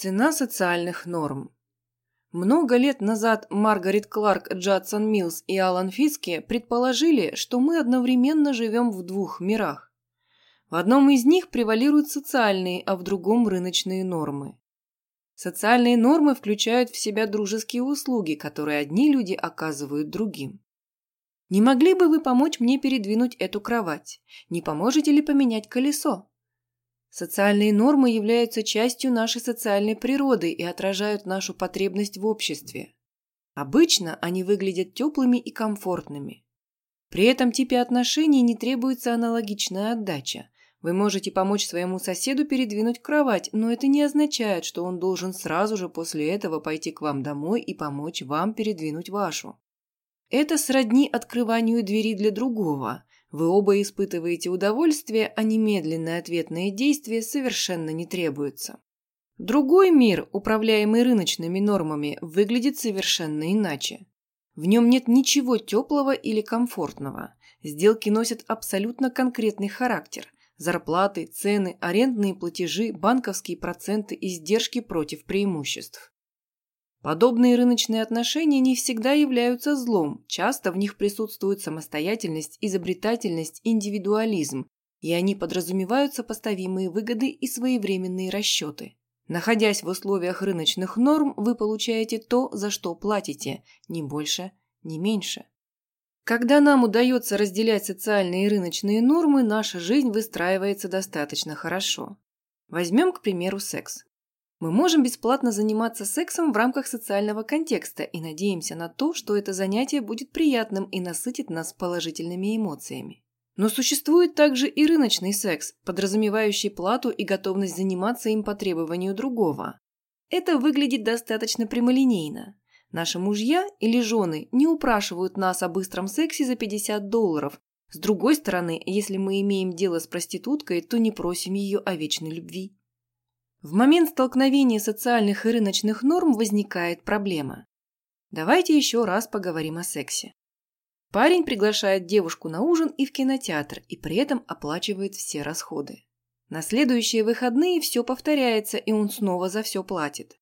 Цена социальных норм. Много лет назад Маргарет Кларк, Джадсон Милс и Алан Фиске предположили, что мы одновременно живем в двух мирах. В одном из них превалируют социальные, а в другом – рыночные нормы. Социальные нормы включают в себя дружеские услуги, которые одни люди оказывают другим. Не могли бы вы помочь мне передвинуть эту кровать? Не поможете ли поменять колесо? Социальные нормы являются частью нашей социальной природы и отражают нашу потребность в обществе. Обычно они выглядят теплыми и комфортными. При этом типе отношений не требуется аналогичная отдача. Вы можете помочь своему соседу передвинуть кровать, но это не означает, что он должен сразу же после этого пойти к вам домой и помочь вам передвинуть вашу. Это сродни открыванию двери для другого. Вы оба испытываете удовольствие, а немедленные ответные действия совершенно не требуются. Другой мир, управляемый рыночными нормами, выглядит совершенно иначе. В нем нет ничего теплого или комфортного. Сделки носят абсолютно конкретный характер. Зарплаты, цены, арендные платежи, банковские проценты, издержки против преимуществ. Подобные рыночные отношения не всегда являются злом, часто в них присутствует самостоятельность, изобретательность, индивидуализм, и они подразумевают сопоставимые выгоды и своевременные расчеты. Находясь в условиях рыночных норм, вы получаете то, за что платите, ни больше, ни меньше. Когда нам удается разделять социальные и рыночные нормы, наша жизнь выстраивается достаточно хорошо. Возьмем, к примеру, секс. Мы можем бесплатно заниматься сексом в рамках социального контекста и надеемся на то, что это занятие будет приятным и насытит нас положительными эмоциями. Но существует также и рыночный секс, подразумевающий плату и готовность заниматься им по требованию другого. Это выглядит достаточно прямолинейно. Наши мужья или жены не упрашивают нас о быстром сексе за 50 долларов. С другой стороны, если мы имеем дело с проституткой, то не просим ее о вечной любви. В момент столкновения социальных и рыночных норм возникает проблема. Давайте еще раз поговорим о сексе. Парень приглашает девушку на ужин и в кинотеатр, и при этом оплачивает все расходы. На следующие выходные все повторяется, и он снова за все платит.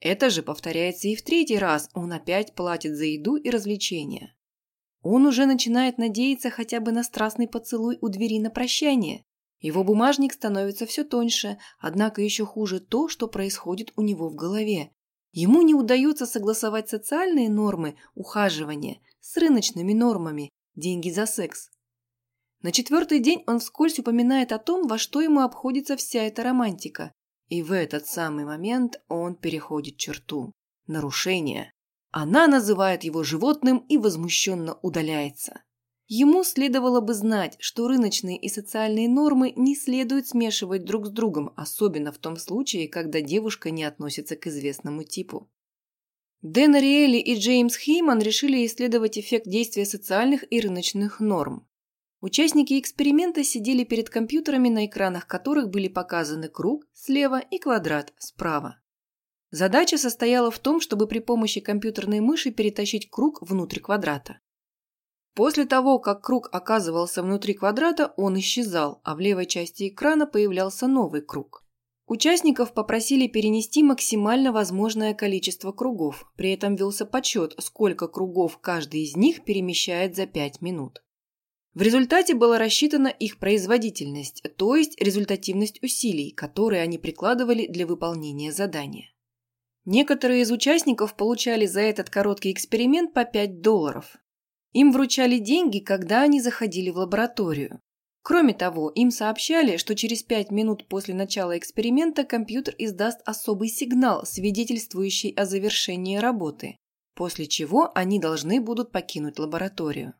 Это же повторяется и в третий раз, он опять платит за еду и развлечения. Он уже начинает надеяться хотя бы на страстный поцелуй у двери на прощание, его бумажник становится все тоньше, однако еще хуже то, что происходит у него в голове. Ему не удается согласовать социальные нормы ухаживания с рыночными нормами деньги за секс. На четвертый день он вскользь упоминает о том, во что ему обходится вся эта романтика. И в этот самый момент он переходит черту. Нарушение. Она называет его животным и возмущенно удаляется. Ему следовало бы знать, что рыночные и социальные нормы не следует смешивать друг с другом, особенно в том случае, когда девушка не относится к известному типу. Дэн Ариэли и Джеймс Хейман решили исследовать эффект действия социальных и рыночных норм. Участники эксперимента сидели перед компьютерами, на экранах которых были показаны круг слева и квадрат справа. Задача состояла в том, чтобы при помощи компьютерной мыши перетащить круг внутрь квадрата. После того, как круг оказывался внутри квадрата, он исчезал, а в левой части экрана появлялся новый круг. Участников попросили перенести максимально возможное количество кругов, при этом велся подсчет, сколько кругов каждый из них перемещает за 5 минут. В результате была рассчитана их производительность, то есть результативность усилий, которые они прикладывали для выполнения задания. Некоторые из участников получали за этот короткий эксперимент по 5 долларов, им вручали деньги, когда они заходили в лабораторию. Кроме того, им сообщали, что через пять минут после начала эксперимента компьютер издаст особый сигнал, свидетельствующий о завершении работы, после чего они должны будут покинуть лабораторию.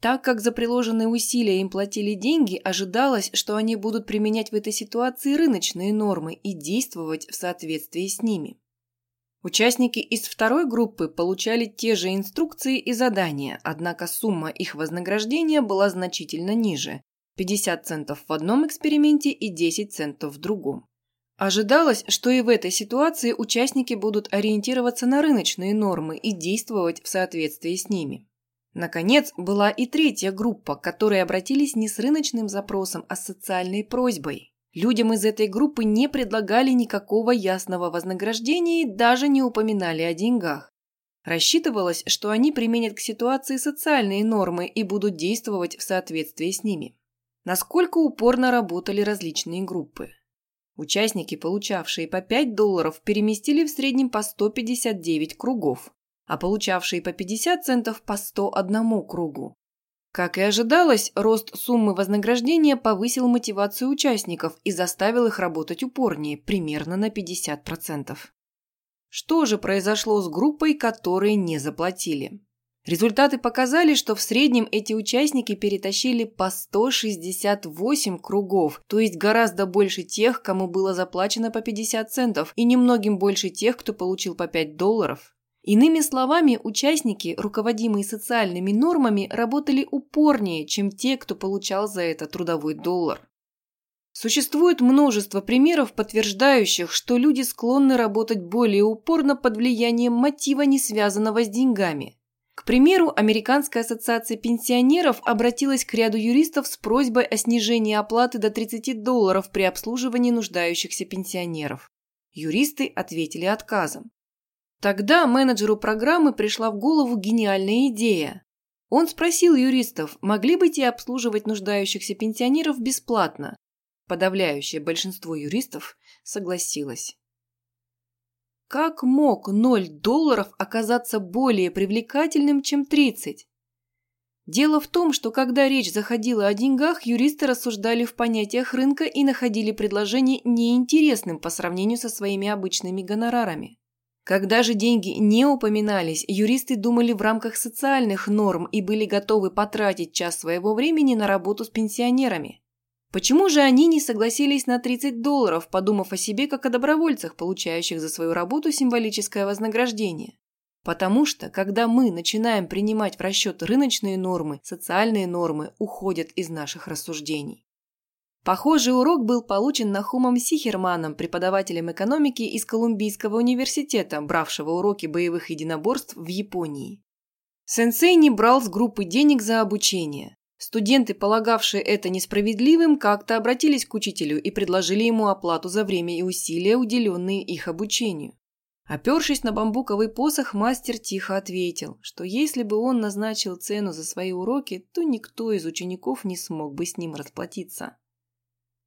Так как за приложенные усилия им платили деньги, ожидалось, что они будут применять в этой ситуации рыночные нормы и действовать в соответствии с ними. Участники из второй группы получали те же инструкции и задания, однако сумма их вознаграждения была значительно ниже – 50 центов в одном эксперименте и 10 центов в другом. Ожидалось, что и в этой ситуации участники будут ориентироваться на рыночные нормы и действовать в соответствии с ними. Наконец, была и третья группа, которые обратились не с рыночным запросом, а с социальной просьбой. Людям из этой группы не предлагали никакого ясного вознаграждения и даже не упоминали о деньгах. Рассчитывалось, что они применят к ситуации социальные нормы и будут действовать в соответствии с ними. Насколько упорно работали различные группы. Участники, получавшие по 5 долларов, переместили в среднем по 159 кругов, а получавшие по 50 центов по 101 кругу. Как и ожидалось, рост суммы вознаграждения повысил мотивацию участников и заставил их работать упорнее, примерно на 50%. Что же произошло с группой, которые не заплатили? Результаты показали, что в среднем эти участники перетащили по 168 кругов, то есть гораздо больше тех, кому было заплачено по 50 центов, и немногим больше тех, кто получил по 5 долларов. Иными словами, участники, руководимые социальными нормами, работали упорнее, чем те, кто получал за это трудовой доллар. Существует множество примеров, подтверждающих, что люди склонны работать более упорно под влиянием мотива, не связанного с деньгами. К примеру, Американская ассоциация пенсионеров обратилась к ряду юристов с просьбой о снижении оплаты до 30 долларов при обслуживании нуждающихся пенсионеров. Юристы ответили отказом. Тогда менеджеру программы пришла в голову гениальная идея. Он спросил юристов, могли бы те обслуживать нуждающихся пенсионеров бесплатно. Подавляющее большинство юристов согласилось. Как мог 0 долларов оказаться более привлекательным, чем 30? Дело в том, что когда речь заходила о деньгах, юристы рассуждали в понятиях рынка и находили предложение неинтересным по сравнению со своими обычными гонорарами. Когда же деньги не упоминались, юристы думали в рамках социальных норм и были готовы потратить час своего времени на работу с пенсионерами. Почему же они не согласились на 30 долларов, подумав о себе как о добровольцах, получающих за свою работу символическое вознаграждение? Потому что, когда мы начинаем принимать в расчет рыночные нормы, социальные нормы уходят из наших рассуждений. Похожий урок был получен Нахумом Сихерманом, преподавателем экономики из Колумбийского университета, бравшего уроки боевых единоборств в Японии. Сенсей не брал с группы денег за обучение. Студенты, полагавшие это несправедливым, как-то обратились к учителю и предложили ему оплату за время и усилия, уделенные их обучению. Опершись на бамбуковый посох, мастер тихо ответил, что если бы он назначил цену за свои уроки, то никто из учеников не смог бы с ним расплатиться.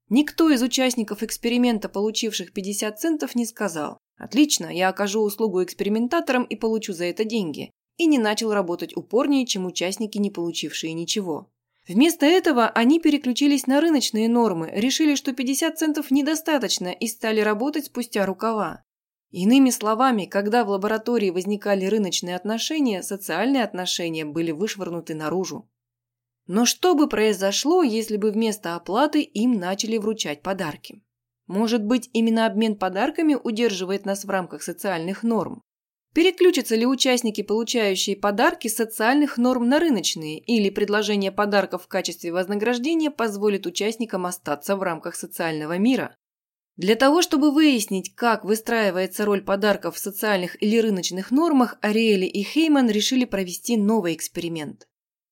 Никто из участников эксперимента, получивших 50 центов, не сказал «Отлично, я окажу услугу экспериментаторам и получу за это деньги», и не начал работать упорнее, чем участники, не получившие ничего. Вместо этого они переключились на рыночные нормы, решили, что 50 центов недостаточно и стали работать спустя рукава. Иными словами, когда в лаборатории возникали рыночные отношения, социальные отношения были вышвырнуты наружу. Но что бы произошло, если бы вместо оплаты им начали вручать подарки? Может быть, именно обмен подарками удерживает нас в рамках социальных норм? Переключатся ли участники, получающие подарки, социальных норм на рыночные, или предложение подарков в качестве вознаграждения позволит участникам остаться в рамках социального мира? Для того, чтобы выяснить, как выстраивается роль подарков в социальных или рыночных нормах, Ариэли и Хейман решили провести новый эксперимент.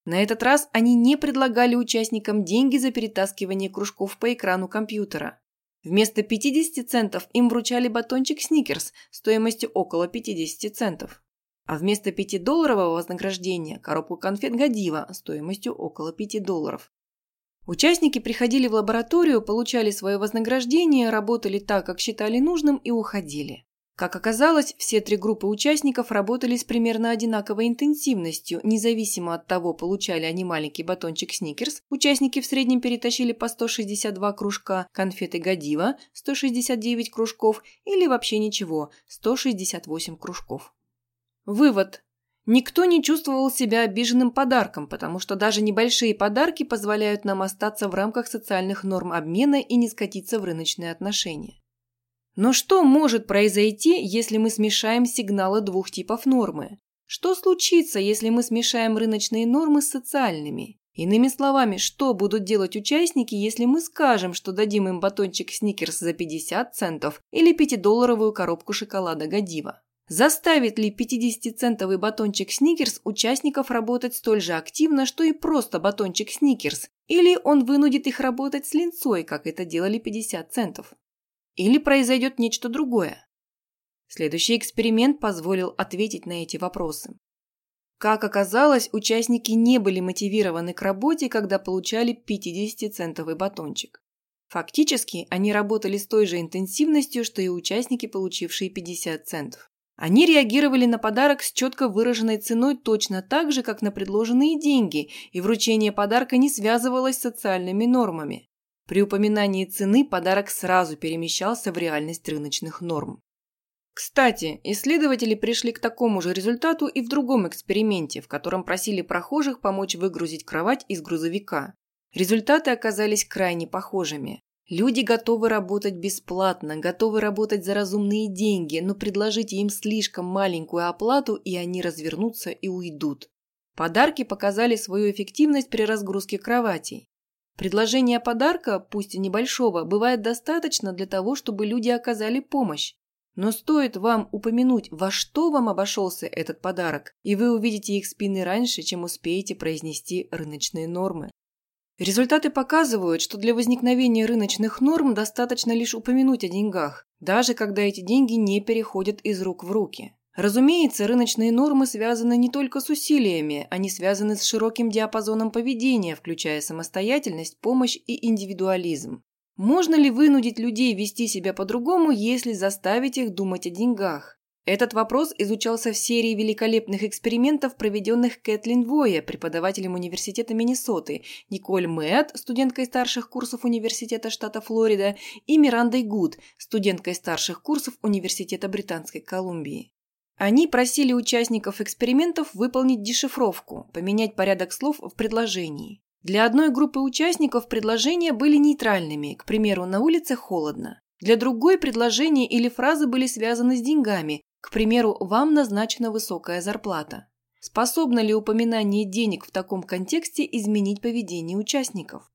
На этот раз они не предлагали участникам деньги за перетаскивание кружков по экрану компьютера. Вместо 50 центов им вручали батончик Сникерс стоимостью около 50 центов. А вместо 5-долларового вознаграждения – коробку конфет Годива стоимостью около 5 долларов. Участники приходили в лабораторию, получали свое вознаграждение, работали так, как считали нужным и уходили. Как оказалось, все три группы участников работали с примерно одинаковой интенсивностью, независимо от того, получали они маленький батончик Сникерс, участники в среднем перетащили по 162 кружка, конфеты Годива – 169 кружков или вообще ничего – 168 кружков. Вывод. Никто не чувствовал себя обиженным подарком, потому что даже небольшие подарки позволяют нам остаться в рамках социальных норм обмена и не скатиться в рыночные отношения. Но что может произойти, если мы смешаем сигналы двух типов нормы? Что случится, если мы смешаем рыночные нормы с социальными? Иными словами, что будут делать участники, если мы скажем, что дадим им батончик Сникерс за 50 центов или 5-долларовую коробку шоколада Годива? Заставит ли 50-центовый батончик Сникерс участников работать столь же активно, что и просто батончик Сникерс, или он вынудит их работать с линцой, как это делали 50 центов? Или произойдет нечто другое? Следующий эксперимент позволил ответить на эти вопросы. Как оказалось, участники не были мотивированы к работе, когда получали 50-центовый батончик. Фактически, они работали с той же интенсивностью, что и участники, получившие 50 центов. Они реагировали на подарок с четко выраженной ценой точно так же, как на предложенные деньги, и вручение подарка не связывалось с социальными нормами. При упоминании цены подарок сразу перемещался в реальность рыночных норм. Кстати, исследователи пришли к такому же результату и в другом эксперименте, в котором просили прохожих помочь выгрузить кровать из грузовика. Результаты оказались крайне похожими. Люди готовы работать бесплатно, готовы работать за разумные деньги, но предложите им слишком маленькую оплату, и они развернутся и уйдут. Подарки показали свою эффективность при разгрузке кроватей. Предложение подарка, пусть и небольшого, бывает достаточно для того, чтобы люди оказали помощь. Но стоит вам упомянуть, во что вам обошелся этот подарок, и вы увидите их спины раньше, чем успеете произнести рыночные нормы. Результаты показывают, что для возникновения рыночных норм достаточно лишь упомянуть о деньгах, даже когда эти деньги не переходят из рук в руки. Разумеется, рыночные нормы связаны не только с усилиями, они связаны с широким диапазоном поведения, включая самостоятельность, помощь и индивидуализм. Можно ли вынудить людей вести себя по-другому, если заставить их думать о деньгах? Этот вопрос изучался в серии великолепных экспериментов, проведенных Кэтлин Воя, преподавателем Университета Миннесоты, Николь Мэтт, студенткой старших курсов Университета штата Флорида, и Мирандой Гуд, студенткой старших курсов Университета Британской Колумбии. Они просили участников экспериментов выполнить дешифровку, поменять порядок слов в предложении. Для одной группы участников предложения были нейтральными, к примеру, на улице холодно. Для другой предложения или фразы были связаны с деньгами, к примеру, вам назначена высокая зарплата. Способно ли упоминание денег в таком контексте изменить поведение участников?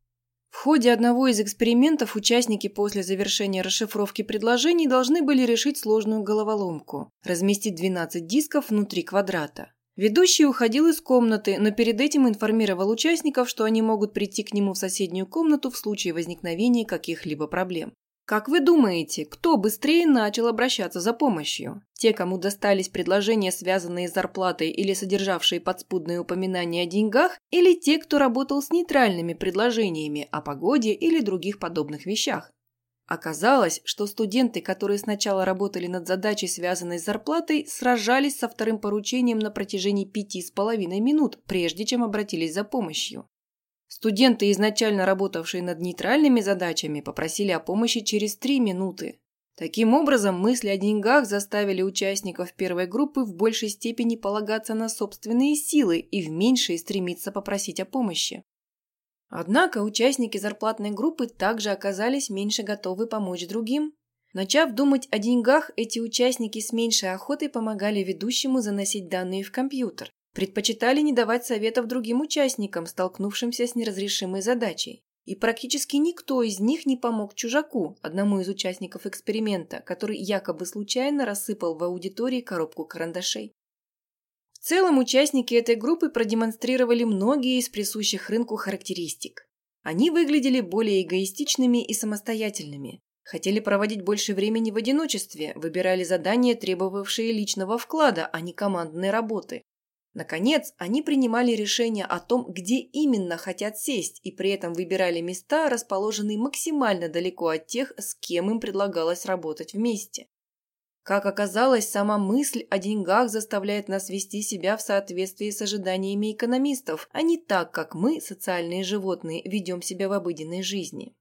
В ходе одного из экспериментов участники после завершения расшифровки предложений должны были решить сложную головоломку – разместить 12 дисков внутри квадрата. Ведущий уходил из комнаты, но перед этим информировал участников, что они могут прийти к нему в соседнюю комнату в случае возникновения каких-либо проблем. Как вы думаете, кто быстрее начал обращаться за помощью? Те, кому достались предложения, связанные с зарплатой или содержавшие подспудные упоминания о деньгах, или те, кто работал с нейтральными предложениями о погоде или других подобных вещах? Оказалось, что студенты, которые сначала работали над задачей, связанной с зарплатой, сражались со вторым поручением на протяжении пяти с половиной минут, прежде чем обратились за помощью. Студенты, изначально работавшие над нейтральными задачами, попросили о помощи через три минуты. Таким образом, мысли о деньгах заставили участников первой группы в большей степени полагаться на собственные силы и в меньшей стремиться попросить о помощи. Однако участники зарплатной группы также оказались меньше готовы помочь другим. Начав думать о деньгах, эти участники с меньшей охотой помогали ведущему заносить данные в компьютер предпочитали не давать советов другим участникам, столкнувшимся с неразрешимой задачей. И практически никто из них не помог чужаку, одному из участников эксперимента, который якобы случайно рассыпал в аудитории коробку карандашей. В целом участники этой группы продемонстрировали многие из присущих рынку характеристик. Они выглядели более эгоистичными и самостоятельными, хотели проводить больше времени в одиночестве, выбирали задания, требовавшие личного вклада, а не командной работы, Наконец, они принимали решение о том, где именно хотят сесть, и при этом выбирали места, расположенные максимально далеко от тех, с кем им предлагалось работать вместе. Как оказалось, сама мысль о деньгах заставляет нас вести себя в соответствии с ожиданиями экономистов, а не так, как мы, социальные животные, ведем себя в обыденной жизни.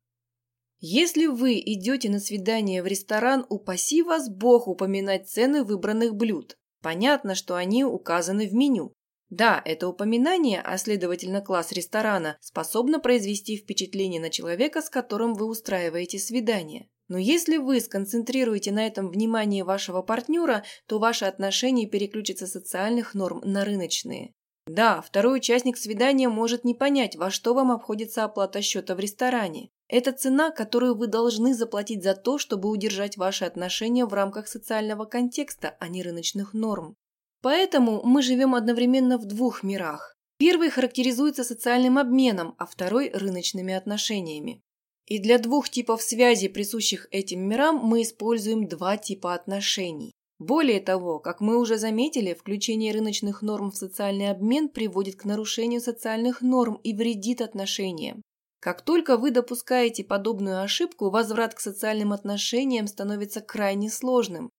Если вы идете на свидание в ресторан, упаси вас Бог упоминать цены выбранных блюд. Понятно, что они указаны в меню. Да, это упоминание, а следовательно класс ресторана, способно произвести впечатление на человека, с которым вы устраиваете свидание. Но если вы сконцентрируете на этом внимание вашего партнера, то ваше отношение переключится с социальных норм на рыночные. Да, второй участник свидания может не понять, во что вам обходится оплата счета в ресторане. Это цена, которую вы должны заплатить за то, чтобы удержать ваши отношения в рамках социального контекста, а не рыночных норм. Поэтому мы живем одновременно в двух мирах. Первый характеризуется социальным обменом, а второй – рыночными отношениями. И для двух типов связи, присущих этим мирам, мы используем два типа отношений. Более того, как мы уже заметили, включение рыночных норм в социальный обмен приводит к нарушению социальных норм и вредит отношениям. Как только вы допускаете подобную ошибку, возврат к социальным отношениям становится крайне сложным.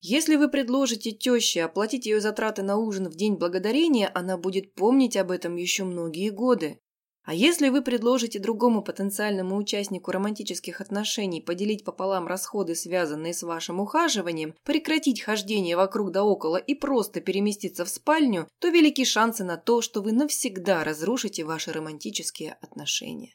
Если вы предложите теще оплатить ее затраты на ужин в День Благодарения, она будет помнить об этом еще многие годы. А если вы предложите другому потенциальному участнику романтических отношений поделить пополам расходы, связанные с вашим ухаживанием, прекратить хождение вокруг да около и просто переместиться в спальню, то велики шансы на то, что вы навсегда разрушите ваши романтические отношения.